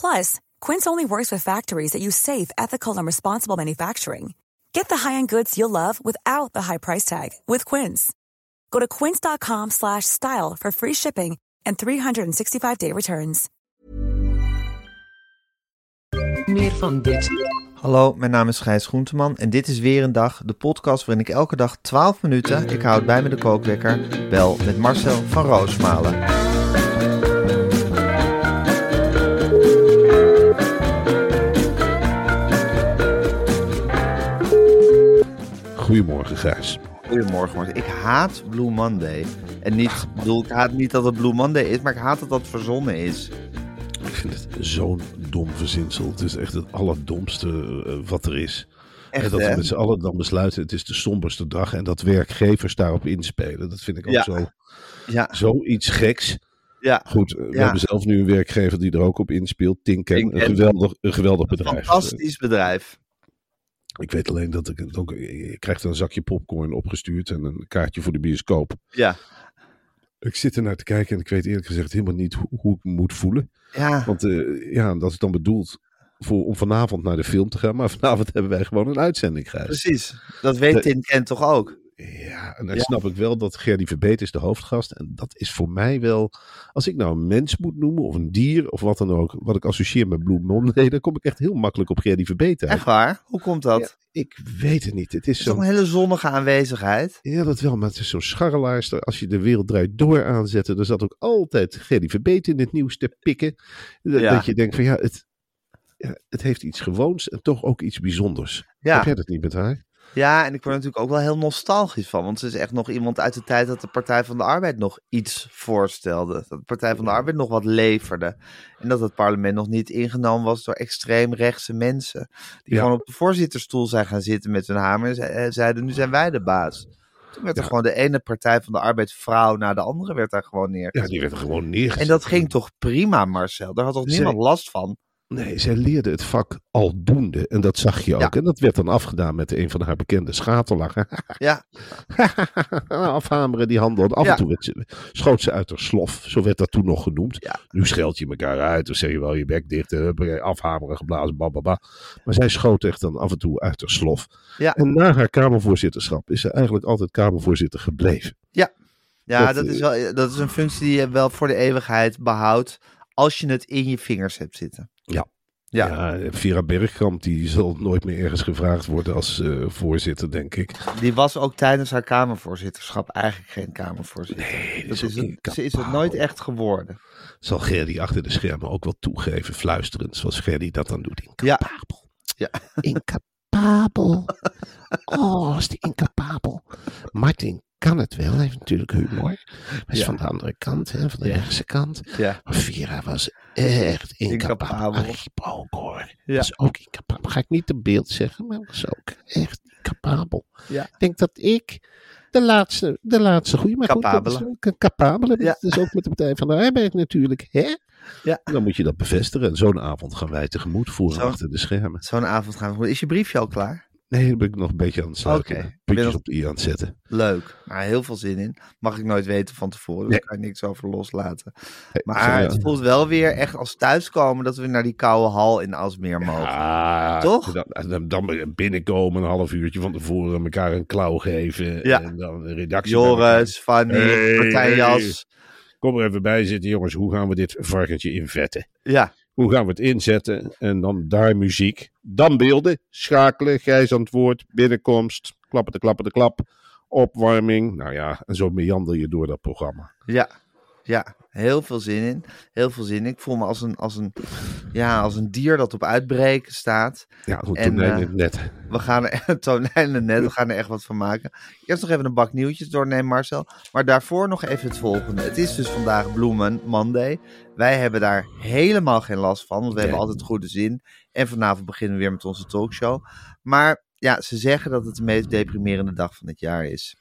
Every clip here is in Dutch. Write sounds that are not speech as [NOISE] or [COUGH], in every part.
Plus, Quince only works with factories that use safe, ethical, and responsible manufacturing. Get the high-end goods you'll love without the high price tag with Quince. Go to quince.com slash style for free shipping and 365-day returns. Meer van dit. Hallo, mijn naam is Gijs Groenteman en dit is weer een dag, de podcast waarin ik elke dag 12 minuten, ik houd bij me de kookwekker, bel met Marcel van Roosmalen. Goedemorgen, Gijs. Goedemorgen ik haat Blue Monday. En niet, ik bedoel, ik haat niet dat het Blue Monday is, maar ik haat dat dat verzonnen is. Ik vind het zo'n dom verzinsel. Het is echt het allerdomste eh, wat er is. Echt, en dat hè? we met z'n allen dan besluiten, het is de somberste dag. En dat werkgevers daarop inspelen. Dat vind ik ook Ja. zo, Ja, zoiets geks. ja. Goed, eh, we Ja. hebben zelf nu een werkgever die er ook op inspeelt. Tinken, Tinken. een geweldig, een geweldig bedrijf. Fantastisch bedrijf. Ik weet alleen dat ik het ook... Je krijgt een zakje popcorn opgestuurd en een kaartje voor de bioscoop. Ja. Ik zit er naar te kijken en ik weet eerlijk gezegd helemaal niet hoe, hoe ik me moet voelen. Ja, Want eh, ja, dat is dan bedoeld voor, om vanavond naar de film te gaan. Maar [LAUGHS] vanavond hebben wij gewoon een uitzending, Gijs. precies. Dat weet De- Tin Ken toch ook? Ja, en dan Ja. snap ik wel dat Gerdy Verbeet is de hoofdgast. En dat is voor mij wel... Als ik nou een mens moet noemen, of een dier, of wat dan ook... wat ik associeer met Blue Monday... [LAUGHS] dan kom ik echt heel makkelijk op Gerdy Verbeet uit. Echt waar? Hoe komt dat? Ik weet het niet. Het is is zo'n... een hele zonnige aanwezigheid? Ja, dat wel, maar het is zo'n scharrelaarster. Als je de wereld draait door aanzette, dan zat ook altijd Gerdy Verbeet in het nieuws te pikken. Dat, Ja. dat je denkt van ja het, ja, het heeft iets gewoons en toch ook iets bijzonders. Ja. Heb jij dat niet met haar? Ja, en ik word er natuurlijk ook wel heel nostalgisch van. Want ze is echt nog iemand uit de tijd dat de Partij van de Arbeid nog iets voorstelde. Dat de Partij van de Arbeid nog wat leverde. En dat het parlement nog niet ingenomen was door extreem rechtse mensen. Die Ja. gewoon op de voorzittersstoel zijn gaan zitten met hun hamer. En ze- zeiden, nu zijn wij de baas. Toen werd er Ja. gewoon de ene Partij van de Arbeid vrouw na de andere werd daar gewoon Ja, neergezet. die werd er gewoon neergezet. en dat ging toch prima, Marcel? Daar had toch niemand last van? Nee, zij leerde het vak aldoende en dat zag je ook. Ja. En dat werd dan afgedaan met een van haar bekende schaterlachen. [LAUGHS] Ja, [LAUGHS] Afhameren die handen. Af Ja. en toe ze, schoot ze uit haar slof. Zo werd dat toen nog genoemd. Ja. Nu scheld je elkaar uit. Dan zeg je wel je bek dicht. Afhameren, geblazen, bababa. Maar zij schoot echt dan af en toe uit haar slof. Ja. En na haar Kamervoorzitterschap is ze eigenlijk altijd Kamervoorzitter gebleven. Ja, Dat, dat, is eh, wel, dat is een functie die je wel voor de eeuwigheid behoudt als je het in je vingers hebt zitten. Ja. Ja. Ja, Vera Bergkamp die zal nooit meer ergens gevraagd worden als eh, voorzitter, denk ik. Die was ook tijdens haar Kamervoorzitterschap eigenlijk geen Kamervoorzitter. Nee, dat is het, ze is het nooit echt geworden. Zal Gerdy achter de schermen ook wel toegeven, fluisterend, zoals Gerdy dat dan doet. Ja. Incapabel. Ja. Incapabel. Oh, is die incapabel. Martin kan het wel, hij heeft natuurlijk humor. Maar is Ja. van de andere kant, hè, van de Ja. rechtse kant. Ja. Maar Vera was echt incapabel. Ook hoor. Ja. Was ook incapabel. Ga ik niet te beeld zeggen, maar was ook echt incapabel. Ja. Ik denk dat ik de laatste, de laatste goede, maar goed, dat is Capabele. ook een capabele. Ja. Dat is ook met de Partij van de Arbeid natuurlijk, hè? Ja. Dan moet je dat bevestigen. En zo'n avond gaan wij tegemoet voeren Zo. achter de schermen. Zo'n avond gaan we. Is je briefje al klaar? Nee, ben ik nog een beetje aan het sluiten. Ben Puntjes op de i aan het zetten. Leuk. Maar heel veel zin in. Mag ik nooit weten van tevoren. Daar Nee. kan ik niks over loslaten. Maar het voelt wel weer echt als thuiskomen dat we naar die koude hal in Asmeer mogen. Toch? Dan, dan, binnenkomen, een half uurtje van tevoren, elkaar een klauw geven. Ja. En dan een redactie. Joris, Fanny, Hey, Martijn Jas. Kom er even bij zitten, jongens. Hoe gaan we dit varkentje invetten? Ja, Hoe gaan we het inzetten? En dan daar muziek. Dan beelden. Schakelen. Gijs aan het woord. Binnenkomst. Klappen de klappen de klap. Opwarming. Nou ja, en zo meander je door dat programma. ja. Ja, heel veel zin in. Heel veel zin in. Ik voel me als een, als een, ja, als een dier dat op uitbreken staat. Ja, goed, En, tonijn het net. We gaan er, [LAUGHS] tonijnen net, we gaan er echt wat van maken. Eerst nog even een bak nieuwtjes doornemen, Marcel. Maar daarvoor nog even het volgende. Het is dus vandaag Blue Mon- Monday. Wij hebben daar helemaal geen last van, want we hebben altijd goede zin. En vanavond beginnen we weer met onze talkshow. Maar ja, ze zeggen dat het de meest deprimerende dag van het jaar is.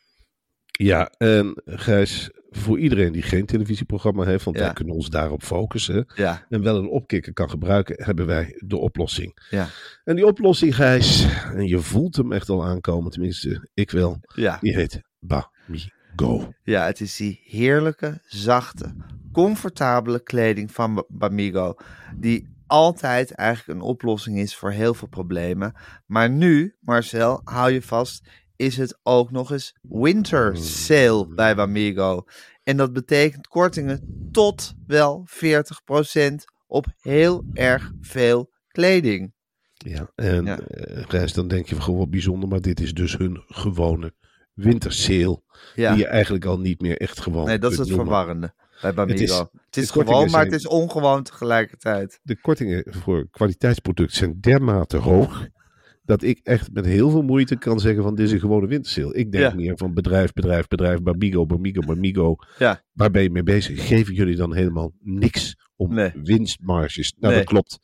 Ja, en Gijs, voor iedereen die geen televisieprogramma heeft, want Ja. wij kunnen ons daarop focussen, Ja, en wel een opkikker kan gebruiken, hebben wij de oplossing. ja, En die oplossing, Gijs, en je voelt hem echt al aankomen, tenminste, ik wel, ja. die heet Bamigo. Ja, het is die heerlijke, zachte, comfortabele kleding van Ba- Bamigo. Die altijd eigenlijk een oplossing is voor heel veel problemen. Maar nu, Marcel, hou je vast, is het ook nog eens winter sale bij Bamigo. En dat betekent kortingen tot wel 40% op heel erg veel kleding. Ja, en Ja. eh, Gijs, dan denk je van gewoon wat bijzonder, maar dit is dus hun gewone wintersale, Ja, die je eigenlijk al niet meer echt gewoon nee, dat is het noemen. verwarrende bij Bamigo. is- Het is, gewoon, maar het is ongewoon tegelijkertijd. de kortingen voor kwaliteitsproducten zijn dermate hoog. Dat ik echt met heel veel moeite kan zeggen van dit is een gewone wintersale. Ik denk Ja. meer van bedrijf, bedrijf, bedrijf, Bamigo, Bamigo, Bamigo. Ja. Waar ben je mee bezig? Geven jullie dan helemaal niks om Nee. winstmarges? Nou, Nee. dat klopt.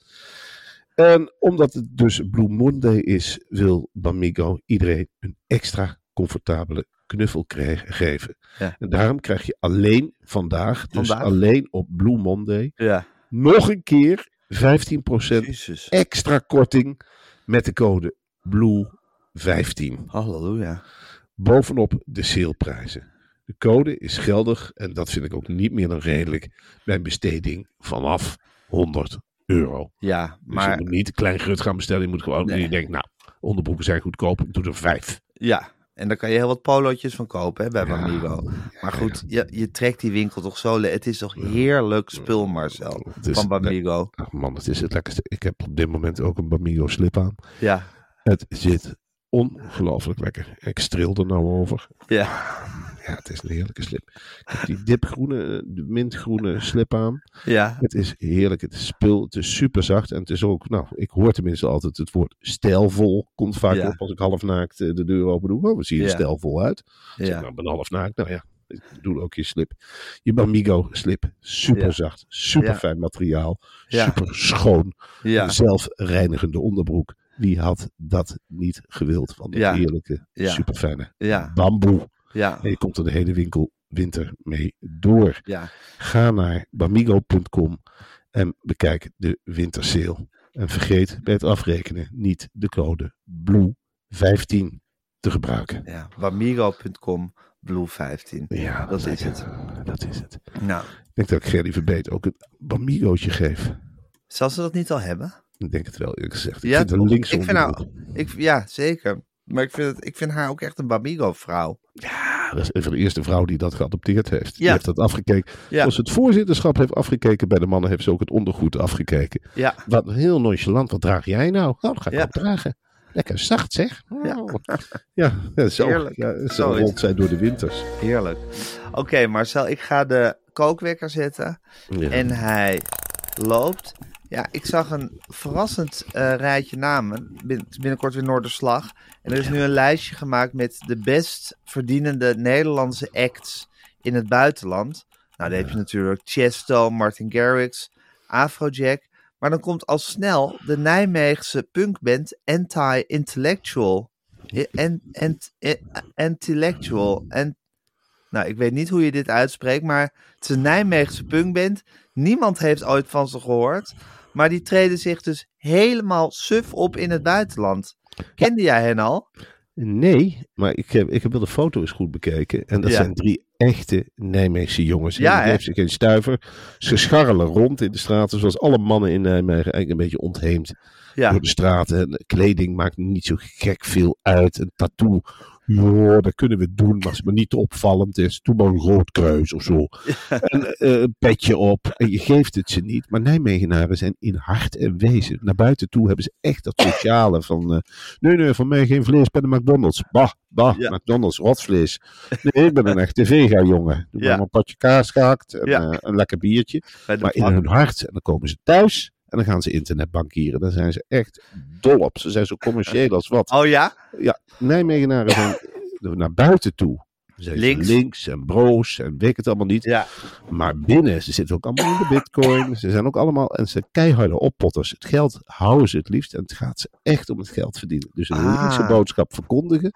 En omdat het dus Blue Monday is, wil Bamigo iedereen een extra comfortabele knuffel krijgen, geven. Ja. En daarom krijg je alleen vandaag, dus Vandaag? alleen op Blue Monday, Ja. nog een keer 15% Jezus. extra korting met de code BLUE15. Halleluja. Bovenop de saleprijzen. De code is geldig en dat vind ik ook niet meer dan redelijk bij een besteding vanaf 100 euro. Ja, Dus je maar moet niet klein grut gaan bestellen. Je moet gewoon, Nee. je denkt, nou, onderbroeken zijn goedkoop, ik doe er vijf. ja. En daar kan je heel wat polootjes van kopen hè, bij Ja. Bamigo. Maar goed, je, je trekt die winkel toch zo... Het is toch heerlijk spul, Marcel, is- van Bamigo. Ach man, het is het lekkerste. Ik heb op dit moment ook een Bamigo slip aan. Ja, Het zit ongelooflijk lekker. Ik streel er nou over. ja, Ja, het is een heerlijke slip. Ik heb die dipgroene, de mintgroene slip aan. ja. Het is heerlijk. Het is spul. Het is super zacht. En het is ook, nou, ik hoor tenminste altijd het woord stijlvol. Komt vaak Ja. op als ik half naakt eh, de deur open doe. Oh, we zien er Ja. stijlvol uit. Ja. nou, ik ben half naakt. Nou ja, ik doe ook je slip. Je Bamigo slip. Super Ja. zacht. Super Ja. fijn materiaal. Super schoon. ja. Zelfreinigende onderbroek. Wie had dat niet gewild? Van Ja. heerlijke, Ja. super fijne Ja, bamboe. ja, En je komt er de hele winkel winter mee door. ja. Ga naar bamigo.com en bekijk de wintersale. En vergeet bij het afrekenen niet de code BLUE15 te gebruiken. ja. Bamigo.com, Blue 15. Ja, Dat is het. Dat is het. Nou, Ik denk dat ik Gerry Verbeet ook een Bamigootje geef. zal ze dat niet al hebben? Ik denk het wel, eerlijk gezegd. Ik Ja, vind het toch? linkse ik vind haar, ik, Ja, zeker. Maar ik vind, het, ik vind haar ook echt een Bamigo-vrouw. Ja, dat is een van de eerste vrouw die dat geadopteerd heeft. Die Ja. heeft dat afgekeken. Ja. Als het voorzitterschap heeft afgekeken bij de mannen, heeft ze ook het ondergoed afgekeken. Ja, Wat heel nonchalant, wat draag jij nou? Nou, dat ga ik Ja. dragen. Lekker zacht zeg. Ja. Ja, ja, zo, Heerlijk. ja, zo rolt zij door de winters. heerlijk. Oké, Marcel, ik ga de kookwekker zetten. En hij loopt. Ja, ik zag een verrassend eh, rijtje namen. Bin- binnenkort weer Noorderslag. En er is nu een lijstje gemaakt met de best verdienende Nederlandse acts in het buitenland. Nou, daar heb je natuurlijk Chesto, Martin Garrix, Afrojack. Maar dan komt al snel de Nijmeegse punkband Anti-Intellectual. I- En, en, intellectual. En, nou, ik weet niet hoe je dit uitspreekt, maar het is een Nijmeegse punkband. Niemand heeft ooit van ze gehoord. Maar die treden zich dus helemaal suf op in het buitenland. Kende jij hen al? Nee, maar ik heb, ik heb wel de foto eens goed bekeken. En dat Ja. zijn drie echte Nijmeegse jongens. Ja, die heeft ze geen stuiver. Ze scharrelen rond in de straten, zoals alle mannen in Nijmegen. Eigenlijk een beetje ontheemd Ja, door de straten. En kleding maakt niet zo gek veel uit. Een tattoo Ja, dat kunnen we doen, maar als het maar niet te opvallend is. Doe maar een rood kruis of zo. [LAUGHS] En eh, een petje op. En je geeft het ze niet. Maar Nijmegenaren zijn in hart en wezen. Naar buiten toe hebben ze echt dat sociale van... eh, nee, nee, van mij geen vlees bij de McDonald's. Bah, bah, Ja. McDonald's, rotvlees. Nee, ik ben een echte vega-jongen. Doe Ja. maar een potje kaas gehakt en eh, een lekker biertje. Maar in hun hart. En dan komen ze thuis. En dan gaan ze internetbankieren. Dan zijn ze echt dol op. Ze zijn zo commercieel als wat. Oh ja? Ja, Nijmegenaren zijn naar buiten toe. Zijn Links. links en broos en weet het allemaal niet. Ja. Maar binnen, ze zitten ook allemaal in de bitcoin. Ze zijn ook allemaal, en ze keiharde oppotters. Het geld houden ze het liefst. En het gaat ze echt om het geld verdienen. Dus een Ah. linkse boodschap verkondigen.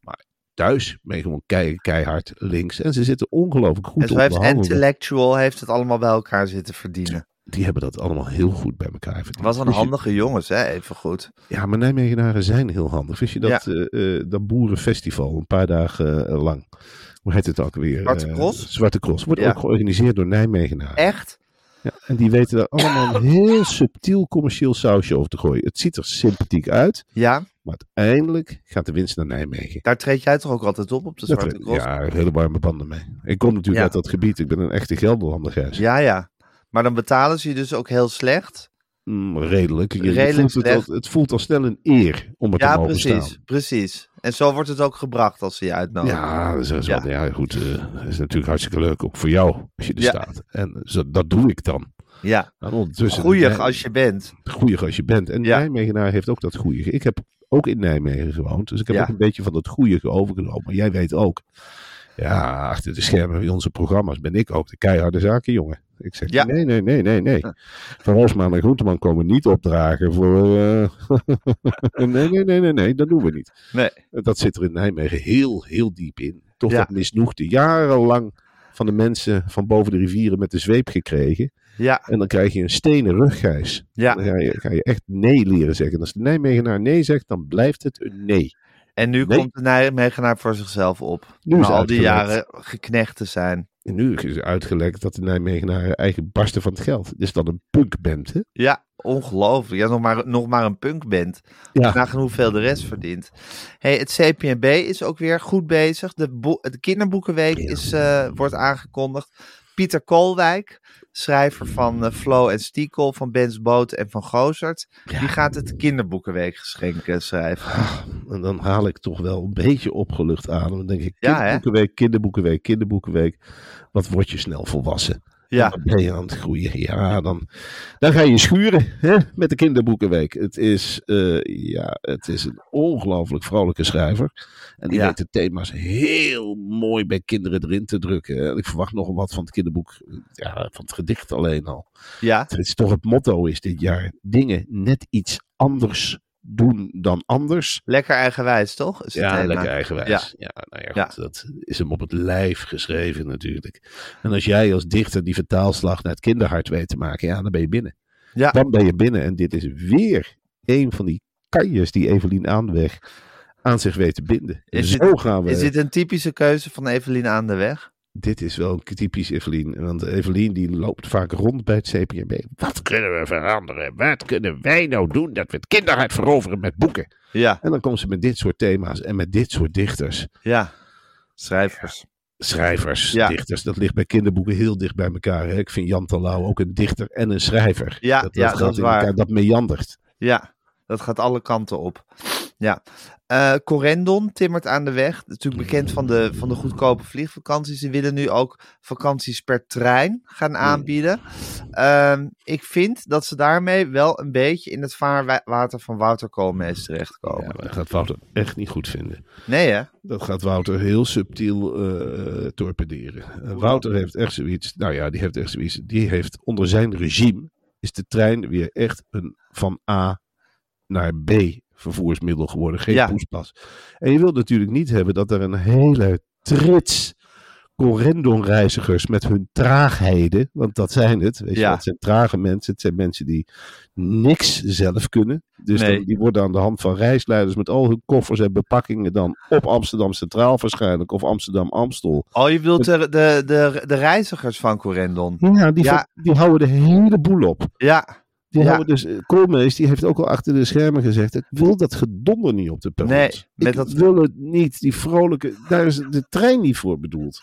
Maar thuis je gewoon kei, keihard links. En ze zitten ongelooflijk goed En op heeft. Intellectual heeft het allemaal bij elkaar zitten verdienen. Die hebben dat allemaal heel goed bij elkaar verdiend. Het was een handige jongens, hè? Even goed. Ja, maar Nijmegenaren zijn heel handig. Wist je dat, Ja. eh, eh, dat boerenfestival een paar dagen eh, lang, hoe heet het ook weer? Zwarte Cross? Zwarte Cross. Wordt Ja. ook georganiseerd door Nijmegenaren. Echt? Ja, en die weten daar allemaal een heel subtiel commercieel sausje over te gooien. Het ziet er sympathiek uit, Ja. maar uiteindelijk gaat de winst naar Nijmegen. Daar treed jij toch ook altijd op, op de Zwarte Cross? ja, hele warme banden mee. Ik kom natuurlijk Ja. uit dat gebied. Ik ben een echte Gelderlander, ja, ja. Maar dan betalen ze je dus ook heel slecht. Mm, redelijk. Je- Redelijk voelt het, al, het voelt al snel een eer om er Ja, te mogen precies. staan. Precies. En zo wordt het ook gebracht als ze je uitnodigen. Ja, dat is, Ja. goed. eh, Dat is natuurlijk hartstikke leuk, ook voor jou, als je er Ja. staat. En zo, dat doe ik dan. Ja. Goeie Nij- als je bent. goeie als je bent. En Ja. Nijmegenaar heeft ook dat goeie. Ik heb ook in Nijmegen gewoond, dus ik heb ook een beetje van dat goeie overgenomen. Maar jij weet ook, ja, achter de schermen van onze programma's ben ik ook de keiharde zakenjongen. Ik zeg, Ja. nee, nee, nee, nee, nee. Van Roosmaan en Groenteman komen niet opdragen voor... eh, [LAUGHS] nee, nee, nee, nee, nee, dat doen we niet. Nee. Dat zit er in Nijmegen heel, heel diep in. Toch Ja. dat misnoegde jarenlang van de mensen van boven de rivieren met de zweep gekregen. Ja. En dan krijg je een stenen rug, Gijs. Ja. Dan ga je, ga je echt nee leren zeggen. En als de Nijmegenaar nee zegt, dan blijft het een nee. En nu Nee. komt de Nijmegenaar voor zichzelf op. Nu is al die jaren geknecht te zijn. En nu is uitgelekt dat de Nijmegenaar eigen barsten van het geld. Dus dan een punkband, hè? Ja, ongelooflijk. Ja, nog maar, nog maar een punkband. Ja. Nagaan hoeveel de rest verdient. Hey, het CPNB is ook weer goed bezig. De, bo- de kinderboekenweek Ja. is, eh, wordt aangekondigd. Pieter Koolwijk, schrijver van eh, Flo en Stiekel, van Bens Boot en van Gozert. Die gaat het kinderboekenweekgeschenk eh, schrijven. En dan haal ik toch wel een beetje opgelucht aan. Dan denk ik, kinderboekenweek, kinderboekenweek, kinderboekenweek. Wat word je snel volwassen. Ja, Dan ben je aan het groeien. Ja, dan, dan ga je schuren hè, met de kinderboekenweek. Het is, eh, ja, het is een ongelooflijk vrolijke schrijver. En die Ja. weet de thema's heel mooi bij kinderen erin te drukken. En ik verwacht nog wat van het kinderboek. Ja, van het gedicht alleen al. ja, Het is toch het motto is dit jaar. Dingen net iets anders doen dan anders. lekker eigenwijs, toch? Is Ja, lekker eigenwijs. Ja. Ja, nou ja, Ja. goed, dat is hem op het lijf geschreven natuurlijk. En als jij als dichter die vertaalslag naar het kinderhart weet te maken, ja, dan ben je binnen. Ja. Dan ben je binnen. En dit is weer een van die kanjes die Evelien Aanweg aan zich weet te binden. Is Zo gaan we. Is dit een typische keuze van Evelien aan de weg? Dit is wel typisch Evelien. Want Evelien die loopt vaak rond bij het CPNB. Wat kunnen we veranderen? Wat kunnen wij nou doen dat we het kinderhart veroveren met boeken? Ja, En dan komt ze met dit soort thema's en met dit soort dichters. ja. Schrijvers. schrijvers, Ja. dichters. Dat ligt bij kinderboeken heel dicht bij elkaar. Hè? Ik vind Jan Terlouw ook een dichter en een schrijver. Ja, dat, ja, dat is in waar. elkaar, dat meandert. Ja, dat gaat alle kanten op. Ja. Eh Corendon timmert aan de weg. Natuurlijk bekend van de, van de goedkope vliegvakanties. Ze willen nu ook vakanties per trein gaan aanbieden. Ehm, ik vind dat ze daarmee wel een beetje in het vaarwater van Wouter Koolmees terechtkomen. Ja, maar dat gaat Wouter echt niet goed vinden. Nee hè? Dat gaat Wouter heel subtiel eh, torpederen. Eh, Wouter heeft echt zoiets. Nou ja, die heeft echt zoiets. Die heeft onder zijn regime. Is de trein weer echt een van A naar B vervoersmiddel geworden. Geen Ja. poespas. En je wilt natuurlijk niet hebben dat er een hele trits correndon-reizigers met hun traagheden, want dat zijn het, weet je, Ja. het zijn trage mensen, het zijn mensen die niks zelf kunnen. Dus Nee. dan, die worden aan de hand van reisleiders met al hun koffers en bepakkingen dan op Amsterdam Centraal waarschijnlijk, of Amsterdam Amstel. Oh, je bedoelt de, de, de, de reizigers van Corendon. Ja, die, Ja. die houden de hele boel op. Ja, Ja. dus, eh, Koolmees die heeft ook al achter de schermen gezegd: Ik wil dat gedonder niet op de perrons. Nee, met ik dat- wil het niet. Die vrolijke, daar is de trein niet voor bedoeld.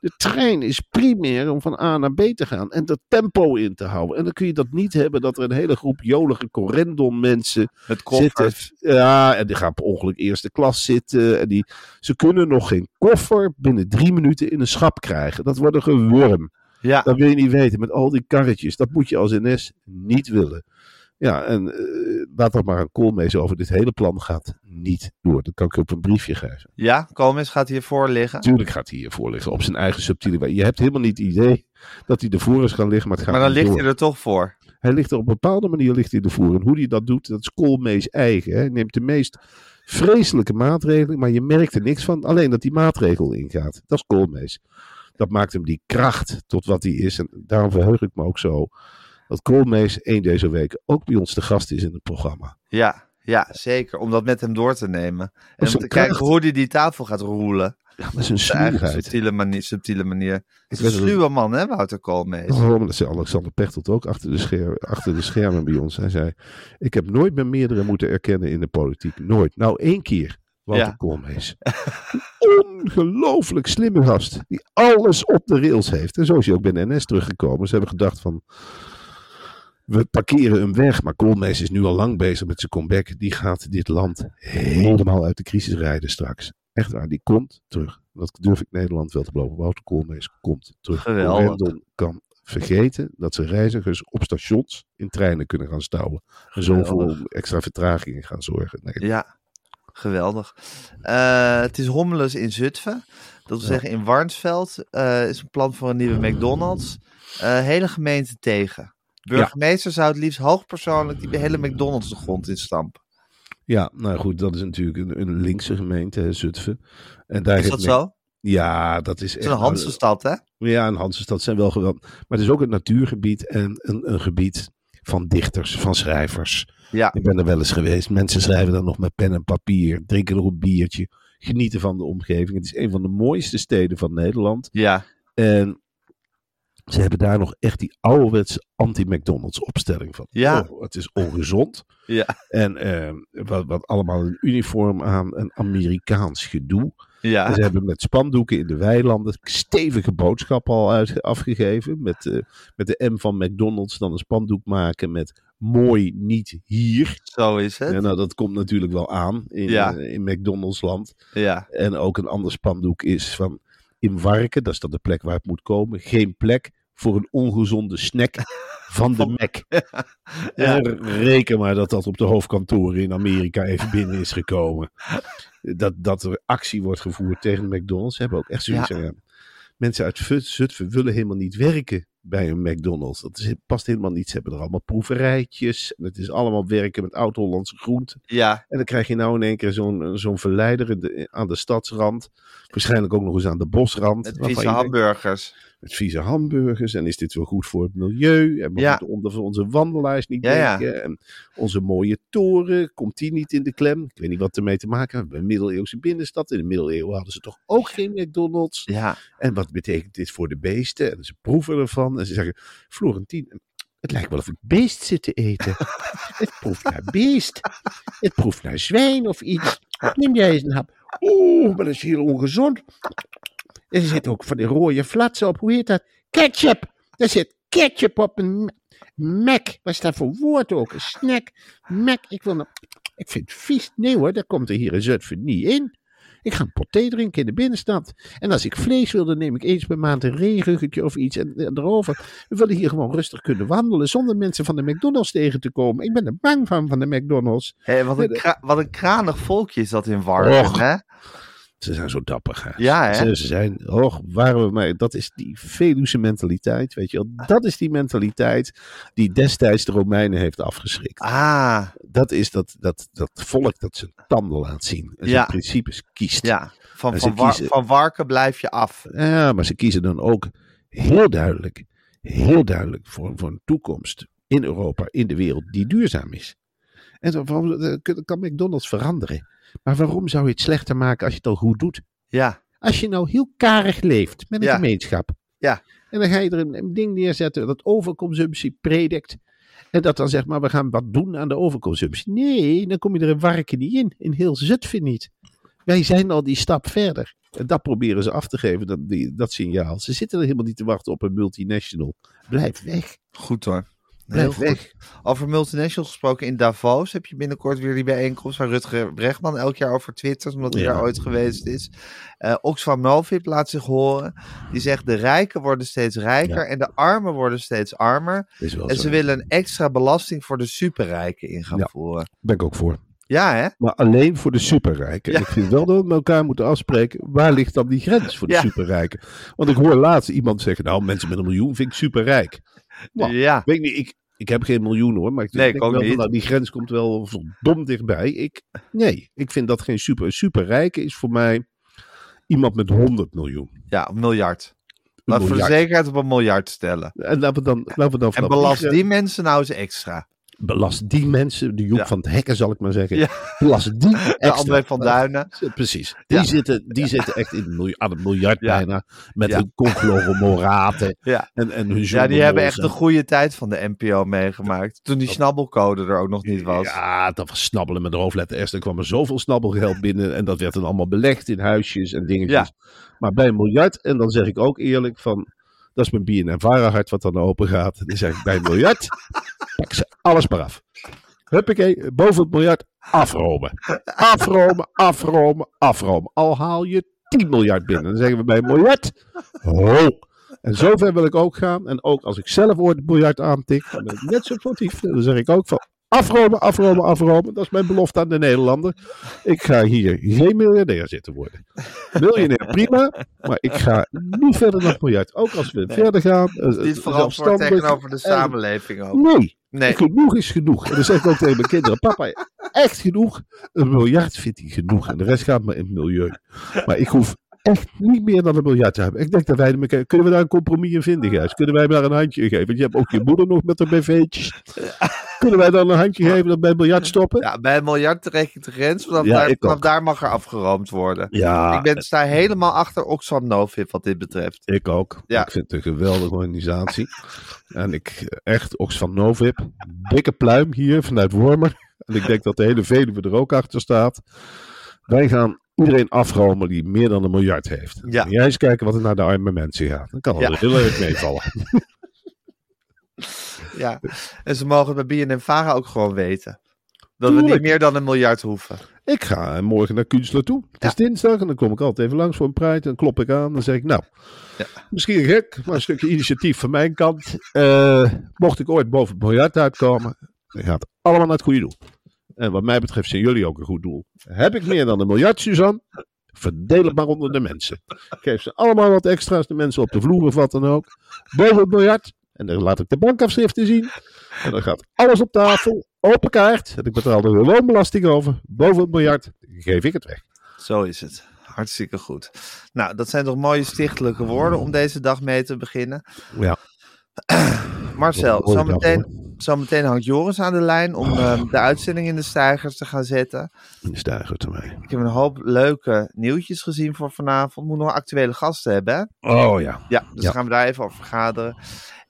De trein is primair om van A naar B te gaan en dat tempo in te houden. En dan kun je dat niet hebben dat er een hele groep jolige correndon mensen Met zitten. Ja, en die gaan per ongeluk eerste klas zitten. En die, ze kunnen nog geen koffer binnen drie minuten in een schap krijgen. Dat wordt een gewurm. Ja, Dat wil je niet weten met al die karretjes. Dat moet je als NS niet willen. Ja, en eh, laat er maar een koolmees over. Dit hele plan gaat niet door. Dat kan ik op een briefje geven. ja Koolmees gaat hiervoor liggen. Natuurlijk gaat hij hiervoor liggen. Op zijn eigen subtiele wijze. Je hebt helemaal niet het idee dat hij ervoor is gaan liggen. Maar het gaat Maar dan ligt door. hij er toch voor. Hij ligt er op een bepaalde manier ligt hij ervoor. En hoe hij dat doet, dat is Koolmees eigen. Hè. Hij neemt de meest vreselijke maatregelen, maar je merkt er niks van. Alleen dat die maatregel ingaat. Dat is Koolmees. Dat maakt hem die kracht tot wat hij is. En daarom verheug ik me ook zo dat Koolmees één deze week ook bij ons te gast is in het programma. Ja, ja, zeker. Om dat met hem door te nemen. En om te kijken hoe hij die tafel gaat roelen. Ja, Op zijn sluwheid. subtiele manier. Subtiele manier. Het is sluwe man, hè, Wouter Koolmees? Oh, dat zei Alexander Pechtold ook achter de, scher achter de schermen bij ons. Hij zei, ik heb nooit mijn meerdere moeten erkennen in de politiek. Nooit. Nou, één keer. Wouter Ja. Koolmees. Ongelooflijk slimme gast. Die alles op de rails heeft. En zo is hij ook bij de NS teruggekomen. Ze hebben gedacht van... We parkeren hem weg. Maar Koolmees is nu al lang bezig met zijn comeback. Die gaat dit land helemaal uit de crisis rijden straks. Echt waar, die komt terug. Dat durf ik Nederland wel te beloven. Wouter Koolmees komt terug. Geweldig. Kan vergeten dat ze reizigers op stations in treinen kunnen gaan stouwen. En zo voor extra vertragingen gaan zorgen. Nee, Ja, geweldig. Eh, het is hommeles in Zutphen. Dat wil zeggen in Warnsveld eh, is een plan voor een nieuwe McDonald's. Eh, hele gemeente tegen. Burgemeester zou het liefst hoogpersoonlijk die hele McDonald's de grond in stampen. Ja, nou goed, dat is natuurlijk een, een linkse gemeente, hè, Zutphen. En daar Is dat zo? Ja, dat is Het echt... is een Hansenstad, hè? Ja, en Hansenstad zijn wel geweldig. Maar het is ook een natuurgebied en een, een gebied van dichters, van schrijvers. Ja. Ik ben er wel eens geweest. Mensen schrijven dan nog met pen en papier, drinken nog een biertje, genieten van de omgeving. Het is een van de mooiste steden van Nederland. Ja, En ze hebben daar nog echt die ouderwetse anti-McDonald's opstelling van. Ja. Oh, het is ongezond. ja, En eh, wat, wat allemaal een uniform aan, een Amerikaans gedoe. ja. En ze hebben met spandoeken in de weilanden stevige boodschappen al uit, afgegeven. Met, eh, met de M van McDonald's dan een spandoek maken met mooi niet hier. Zo is het. En nou, dat komt natuurlijk wel aan in, Ja. eh, in McDonald's land. Ja, En ook een ander spandoek is van in Warken, dat is dan de plek waar het moet komen, geen plek voor een ongezonde snack [LAUGHS] van de Mac. [LAUGHS] Ja. En reken maar dat dat op de hoofdkantoren in Amerika even binnen is gekomen. Dat, dat er actie wordt gevoerd tegen McDonald's. Ze hebben ook echt zoiets Ja. ja, Mensen uit Zutphen willen helemaal niet werken bij een McDonald's. Dat is, past helemaal niet. Ze hebben er allemaal proeverijtjes. En het is allemaal werken met oud-Hollandse groenten. ja, En dan krijg je nou in één keer zo'n zo'n verleider de- aan de stadsrand. Waarschijnlijk ook nog eens aan de bosrand. met vieze je denkt, hamburgers. met vieze hamburgers. En is dit wel goed voor het milieu? En we Ja. moeten onder onze wandelaars niet Ja, ja. denken. En onze mooie toren, komt die niet in de klem? Ik weet niet wat ermee te maken heeft. Bij een middeleeuwse binnenstad. In de middeleeuwen hadden ze toch ook geen McDonald's? Ja, En wat betekent dit voor de beesten? En ze proeven ervan. En ze zeggen, Florentien, het lijkt wel of ik beest zit te eten. [LAUGHS] het proeft naar beest. Het proeft naar zwijn of iets. Neem jij eens een hap. Oeh, maar dat is heel ongezond. Er zit ook van die rode flatsen op. Hoe heet dat? Ketchup. Er zit ketchup op een ma- Mac. Wat is dat voor woord ook? Een snack. Mac. Ik, wil nou- ik vind het vies. Nee hoor, dat komt er hier in Zutphen niet in. Ik ga een pot thee drinken in de binnenstad. En als ik vlees wil, dan neem ik eens per maand een reeruggetje of iets en, en erover. We willen hier gewoon rustig kunnen wandelen zonder mensen van de McDonald's tegen te komen. Ik ben er bang van, van de McDonald's. Hé, wat, een wat een kranig volkje is dat in Och. hè? Ze zijn zo dapper. Ja, hè? Ze, ze zijn, och, waren we maar, dat is die Veluwse mentaliteit, weet je wel. Dat is die mentaliteit die destijds de Romeinen heeft afgeschrikt. Ah, Dat is dat, dat, dat volk dat zijn tanden laat zien. En zijn Ja. principes kiest. ja. Van, van, kiezen- van Warken blijf je af. Ja, maar ze kiezen dan ook heel duidelijk, heel duidelijk voor, voor een toekomst in Europa, in de wereld, die duurzaam is. En waarom- dan kan McDonald's veranderen. Maar waarom zou je het slechter maken als je het al goed doet? Ja, Als je nou heel karig leeft met een Ja. gemeenschap. Ja. En dan ga je er een, een ding neerzetten dat overconsumptie predikt. En dat dan zegt, maar we gaan wat doen aan de overconsumptie. Nee, dan kom je er in Warken niet in. In heel Zutphen niet. Wij zijn al die stap verder. En dat proberen ze af te geven, dat, die, dat signaal. Ze zitten er helemaal niet te wachten op een multinational. Blijf weg. Goed hoor. Blijf Heel weg. goed. Over multinationals gesproken, in Davos heb je binnenkort weer die bijeenkomst waar Rutger Bregman elk jaar over twittert, omdat hij Ja. daar ooit geweest is. Eh Oxfam Novib laat zich horen. Die zegt de rijken worden steeds rijker Ja. en de armen worden steeds armer. En zo. ze willen een extra belasting voor de superrijken in gaan Ja. voeren. Ben ik ook voor. Ja hè? Maar alleen voor de superrijken. Ja. Ik vind wel dat we met elkaar moeten afspreken. Waar ligt dan die grens voor de Ja. superrijken? Want ik hoor laatst iemand zeggen. Nou, mensen met een miljoen vind ik superrijk. Nou, Ja. Weet ik niet. Ik, ik heb geen miljoen hoor. Maar ik Nee, denk wel van, nou, die grens komt wel verdomd dichtbij. Ik, nee, ik vind dat geen super. Een superrijke is voor mij iemand met 100 miljoen. Ja, een miljard. De miljard. zekerheid op een miljard stellen. En laten we dan, laten we dan En belast die, die mensen nou eens extra. Belast die mensen, de Joep Ja. van het Hekken zal ik maar zeggen. Ja. Belast die [LAUGHS] De extra. André van Duinen. Precies. Die, Ja. zitten, die zitten echt in miljoen, aan het miljard Ja. bijna. Met hun conglomeraten [LAUGHS] Ja. en, en hun Ja, die hebben echt een goede tijd van de NPO meegemaakt. Toen die snabbelcode er ook nog niet was. Ja, dat was snabbelen met de hoofdletter S. Er kwam er zoveel snabbelgeld binnen. En dat werd dan allemaal belegd in huisjes en dingetjes. Maar bij een miljard, en dan zeg ik ook eerlijk van... Dat is mijn BNN Varahart wat dan open gaat. Dan zeg ik bij een miljard, pak ze alles maar af. Huppakee, boven het miljard, afromen. Afromen, afromen, afromen. Al haal je 10 miljard binnen. Dan zeggen we bij een miljard, ho. En zover wil ik ook gaan. En ook als ik zelf ooit een miljard aantik, dan ben ik net zo sportief. Dan zeg ik ook van afromen, afromen, afromen. Dat is mijn belofte aan de Nederlander. Ik ga hier geen miljardair zitten worden. Miljonair [LAUGHS] prima, maar ik ga niet verder dan het miljard. Ook als we verder gaan. eh, Niet verantwoord zelfstandig. tegenover de En- samenleving ook. Nee, Nee. genoeg is genoeg. En dan zeg ik ook tegen mijn kinderen: Papa, echt genoeg. Een miljard vindt hij genoeg. En de rest gaat maar in het milieu. Maar ik hoef echt niet meer dan een miljard te hebben. Ik denk dat wij elkaar- Kunnen we daar een compromis in vinden, Gijs? Kunnen wij daar een handje in geven? Want je hebt ook je moeder nog met haar BV'tjes. [LAUGHS] Kunnen wij dan een handje geven dat bij een miljard stoppen? Ja, bij een miljard trek ik de grens. Vanaf, Ja, daar, vanaf daar mag er afgeroomd worden. Ja, ik ben, sta helemaal achter Oxfam Novib wat dit betreft. Ik ook. Ja. Ik vind het een geweldige organisatie. en ik, echt, Oxfam Novib, dikke pluim hier vanuit Wormer. En ik denk dat de hele Veluwe er ook achter staat. Wij gaan iedereen afromen die meer dan een miljard heeft. Ja. En jij eens kijken wat er naar de arme mensen gaat. Dan kan Ja. er heel erg meevallen. [LAUGHS] [LAUGHS] Ja. En ze mogen het bij BNN Vara ook gewoon weten. Dat we niet meer dan een miljard hoeven. Ik ga morgen naar Kunstler toe. Het is dinsdag en dan kom ik altijd even langs voor een. En dan klop ik aan. Dan zeg ik, nou, Ja. misschien gek, maar een stukje initiatief van mijn kant. Eh, mocht ik ooit boven het miljard uitkomen, dan gaat het allemaal naar het goede doel. En wat mij betreft zijn jullie ook een goed doel. Heb ik meer dan een miljard, Suzanne? Verdeel het maar onder de mensen. Geef ze allemaal wat extra's, de mensen op de vloer of wat dan ook. Boven het miljard. En dan laat ik de bankafschriften zien. En dan gaat alles op tafel, open kaart. En ik betaal er gewoon belasting over. Boven het miljard geef ik het weg. Zo is het. Hartstikke goed. Nou, dat zijn toch mooie stichtelijke woorden om deze dag mee te beginnen. Ja, [CLEARS THROAT] Marcel, zometeen, zometeen hangt Joris aan de lijn om eh, de uitzending in de stijgers te gaan zetten. in de stijger te mij. Ik heb een hoop leuke nieuwtjes gezien voor vanavond. Moet nog actuele gasten hebben, hè? Oh ja. Ja, dus Ja. gaan we daar even over vergaderen.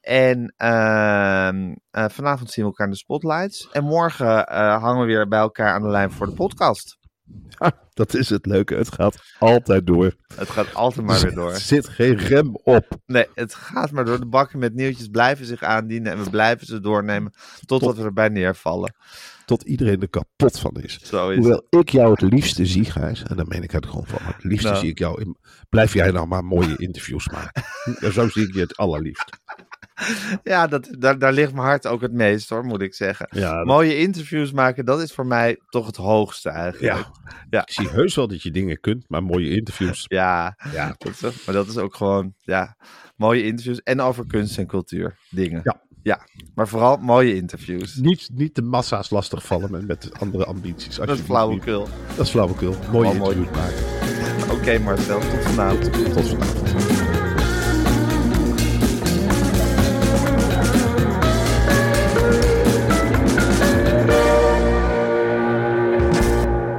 En ehm, eh, vanavond zien we elkaar in de spotlights. En morgen eh, hangen we weer bij elkaar aan de lijn voor de podcast. Dat is het leuke. Het gaat altijd door. Het gaat altijd maar weer door. Er zit geen rem op. Nee, het gaat maar door. De bakken met nieuwtjes blijven zich aandienen. En we blijven ze doornemen totdat we erbij neervallen. Tot iedereen er kapot van is. Zo is Hoewel ik jou het liefste zie, Gijs. En dan meen ik het gewoon van. Het liefste Nou. zie ik jou. In, blijf jij nou maar mooie interviews maken. En [LAUGHS] zo zie ik je het allerliefst. [LAUGHS] Ja, dat, daar, daar ligt mijn hart ook het meest hoor, moet ik zeggen. Ja, dat- Mooie interviews maken, dat is voor mij toch het hoogste eigenlijk. ja. Ja. Ik zie heus wel dat je dingen kunt, maar mooie interviews. Ja, Ja. [LAUGHS] dat is, maar dat is ook gewoon, ja, mooie interviews en over kunst en cultuur dingen. Ja. Ja, maar vooral mooie interviews. Niet, niet de massa's lastigvallen met, met andere ambities. Dat is flauwekul. Dat is flauwekul. Mooie mooi. interviews maken. [LAUGHS] Oké Marcel, tot vanavond. Tot vanavond.